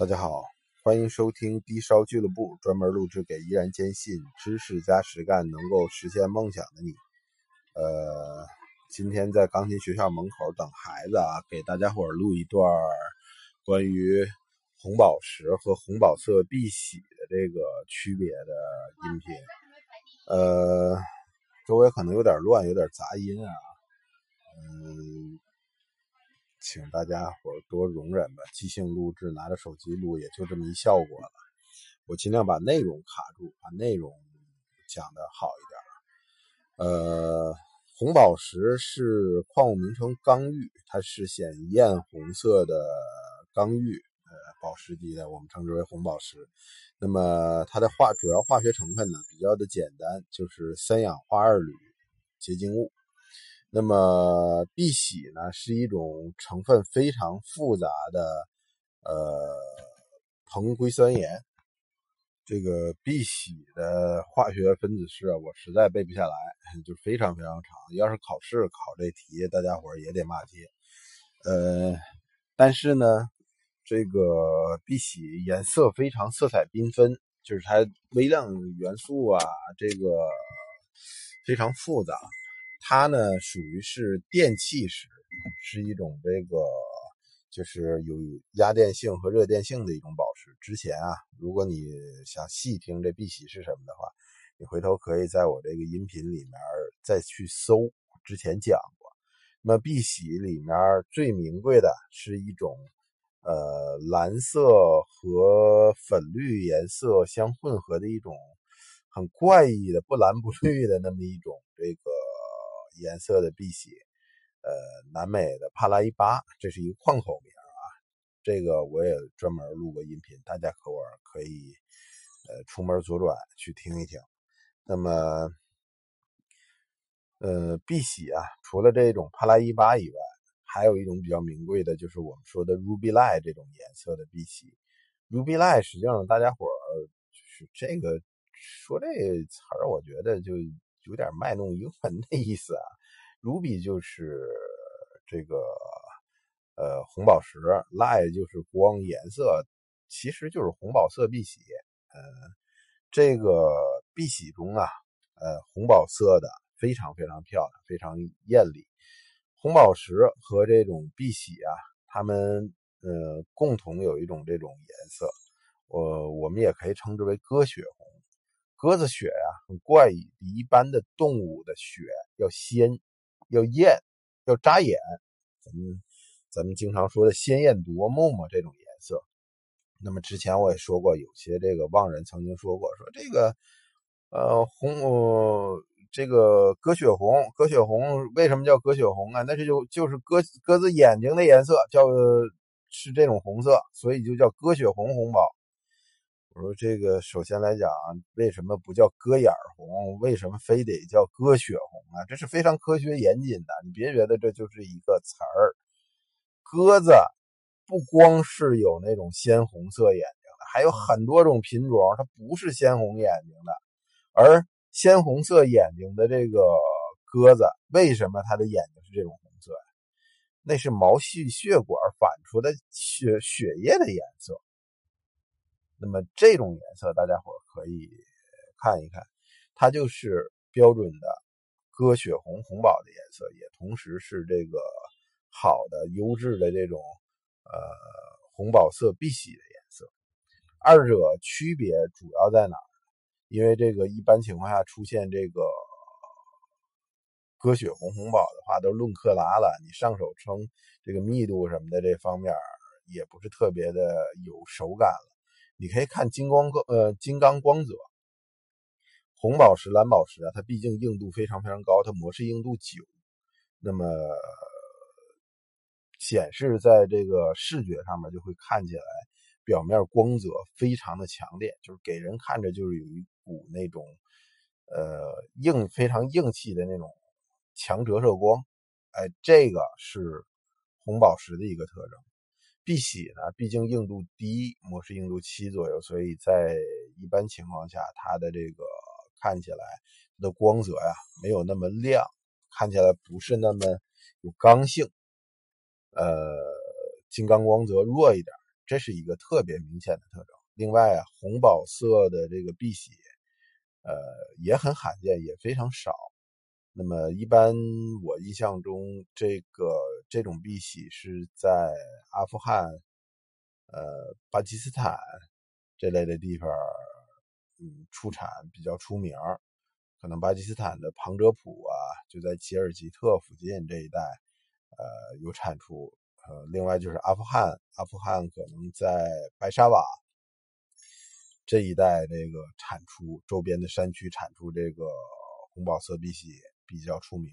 大家好，欢迎收听低烧俱乐部，专门录制给依然坚信知识加实干能够实现梦想的你。呃，今天在钢琴学校门口等孩子啊，给大家伙录一段关于红宝石和红宝色碧玺的这个区别的音频。呃，周围可能有点乱，有点杂音啊。嗯。请大家伙多容忍吧，即兴录制，拿着手机录，也就这么一效果了。我尽量把内容卡住，把内容讲的好一点。呃，红宝石是矿物名称刚玉，它是显艳红色的刚玉，呃，宝石级的，我们称之为红宝石。那么它的化主要化学成分呢，比较的简单，就是三氧化二铝结晶物。那么碧玺呢，是一种成分非常复杂的呃硼硅酸盐。这个碧玺的化学分子式啊，我实在背不下来，就非常非常长。要是考试考这题，大家伙也得骂街。呃，但是呢，这个碧玺颜色非常色彩缤纷，就是它微量元素啊，这个非常复杂。它呢属于是电气石，是一种这个就是有压电性和热电性的一种宝石。之前啊，如果你想细听这碧玺是什么的话，你回头可以在我这个音频里面再去搜，之前讲过。那么碧玺里面最名贵的是一种呃蓝色和粉绿颜色相混合的一种很怪异的不蓝不绿的那么一种这个。颜色的碧玺，呃，南美的帕拉伊巴，这是一个矿口名啊。这个我也专门录过音频，大家可我可以呃出门左转去听一听。那么，呃，碧玺啊，除了这种帕拉伊巴以外，还有一种比较名贵的，就是我们说的 ruby light 这种颜色的碧玺。ruby light 实际上大家伙儿就是这个说这词儿，我觉得就。有点卖弄英文的意思啊，ruby 就是这个呃红宝石，lie 就是光颜色，其实就是红宝色碧玺。呃，这个碧玺中啊，呃红宝色的非常非常漂亮，非常艳丽。红宝石和这种碧玺啊，它们呃共同有一种这种颜色，我我们也可以称之为鸽血红。鸽子血呀，很怪异，比一般的动物的血要鲜、要艳、要扎眼。咱们咱们经常说的鲜艳夺目嘛，这种颜色。那么之前我也说过，有些这个望人曾经说过，说这个呃红，这个鸽血红，鸽血红为什么叫鸽血红啊？那是就就是鸽鸽子眼睛的颜色，叫是这种红色，所以就叫鸽血红红宝。我说这个，首先来讲，为什么不叫鸽眼红？为什么非得叫鸽血红啊？这是非常科学严谨的，你别觉得这就是一个词儿。鸽子不光是有那种鲜红色眼睛的，还有很多种品种，它不是鲜红眼睛的。而鲜红色眼睛的这个鸽子，为什么它的眼睛是这种红色呀？那是毛细血管反出的血血液的颜色。那么这种颜色，大家伙可以看一看，它就是标准的鸽血红红宝的颜色，也同时是这个好的优质的这种呃红宝色碧玺的颜色。二者区别主要在哪儿？因为这个一般情况下出现这个鸽血红红宝的话，都论克拉了，你上手称这个密度什么的这方面也不是特别的有手感了。你可以看金光呃金刚光泽，红宝石、蓝宝石啊，它毕竟硬度非常非常高，它模式硬度九，那么显示在这个视觉上面就会看起来表面光泽非常的强烈，就是给人看着就是有一股那种呃硬非常硬气的那种强折射光，哎，这个是红宝石的一个特征。碧玺呢，毕竟硬度低，模式硬度七左右，所以在一般情况下，它的这个看起来它的光泽呀，没有那么亮，看起来不是那么有刚性。呃，金刚光泽弱一点，这是一个特别明显的特征。另外啊，红宝色的这个碧玺，呃，也很罕见，也非常少。那么一般我印象中，这个这种碧玺是在阿富汗、呃巴基斯坦这类的地方，嗯，出产比较出名。可能巴基斯坦的旁遮普啊，就在吉尔吉特附近这一带，呃，有产出。呃，另外就是阿富汗，阿富汗可能在白沙瓦这一带这个产出，周边的山区产出这个红宝色碧玺比较出名。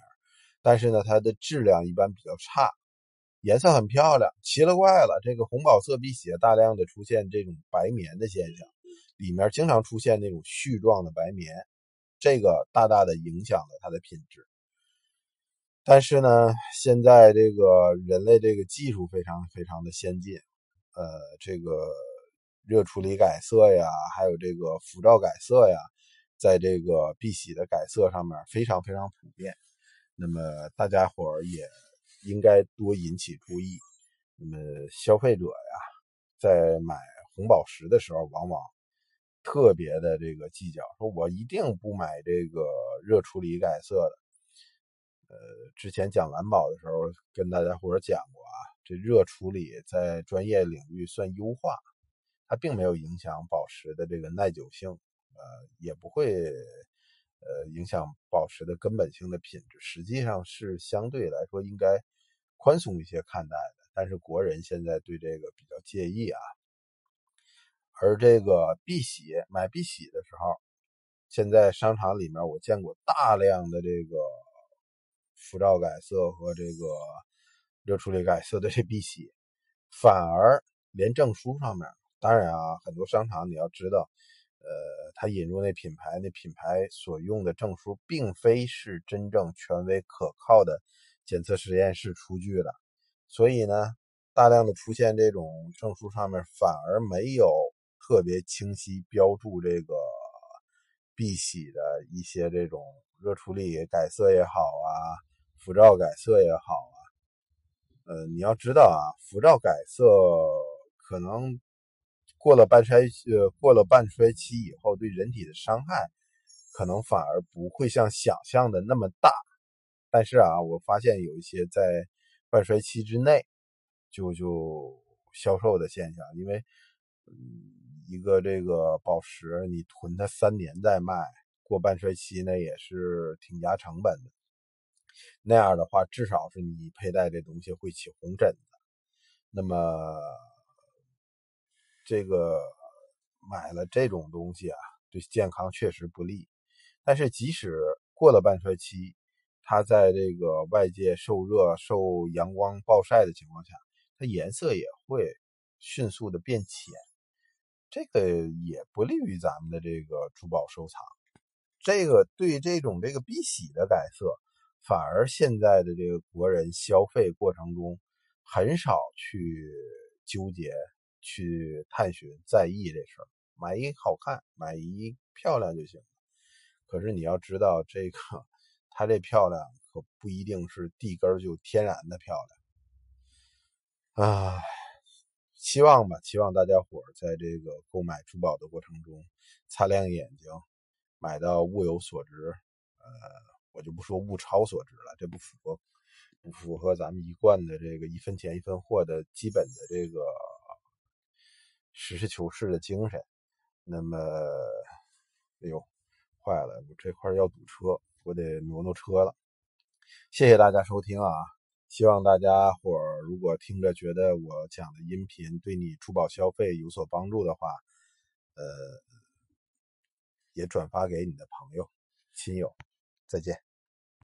但是呢，它的质量一般比较差，颜色很漂亮。奇了怪了，这个红宝色碧玺大量的出现这种白棉的现象，里面经常出现那种絮状的白棉。这个大大的影响了它的品质，但是呢，现在这个人类这个技术非常非常的先进，呃，这个热处理改色呀，还有这个辐照改色呀，在这个碧玺的改色上面非常非常普遍。那么大家伙儿也应该多引起注意。那么消费者呀，在买红宝石的时候，往往。特别的这个计较，说我一定不买这个热处理改色的。呃，之前讲蓝宝的时候，跟大家伙儿讲过啊，这热处理在专业领域算优化，它并没有影响宝石的这个耐久性，呃，也不会呃影响宝石的根本性的品质。实际上是相对来说应该宽松一些看待的，但是国人现在对这个比较介意啊。而这个碧玺买碧玺的时候，现在商场里面我见过大量的这个辐照改色和这个热处理改色的这碧玺，反而连证书上面，当然啊，很多商场你要知道，呃，他引入那品牌，那品牌所用的证书并非是真正权威可靠的检测实验室出具的，所以呢，大量的出现这种证书上面反而没有。特别清晰标注这个碧玺的一些这种热处理改色也好啊，辐照改色也好啊，呃，你要知道啊，辐照改色可能过了半衰呃过了半衰期以后，对人体的伤害可能反而不会像想象的那么大。但是啊，我发现有一些在半衰期之内就就销售的现象，因为。一个这个宝石，你囤它三年再卖，过半衰期那也是挺加成本的。那样的话，至少是你佩戴这东西会起红疹子。那么，这个买了这种东西啊，对健康确实不利。但是即使过了半衰期，它在这个外界受热、受阳光暴晒的情况下，它颜色也会迅速的变浅。这个也不利于咱们的这个珠宝收藏。这个对这种这个碧玺的改色，反而现在的这个国人消费过程中很少去纠结、去探寻、在意这事儿。买一好看，买一漂亮就行。可是你要知道，这个它这漂亮可不一定是地根就天然的漂亮啊。希望吧，希望大家伙在这个购买珠宝的过程中擦亮眼睛，买到物有所值。呃，我就不说物超所值了，这不符合不符合咱们一贯的这个一分钱一分货的基本的这个实事求是的精神。那么，哎呦，坏了，我这块要堵车，我得挪挪车了。谢谢大家收听啊。希望大家伙儿如果听着觉得我讲的音频对你珠宝消费有所帮助的话，呃，也转发给你的朋友、亲友。再见。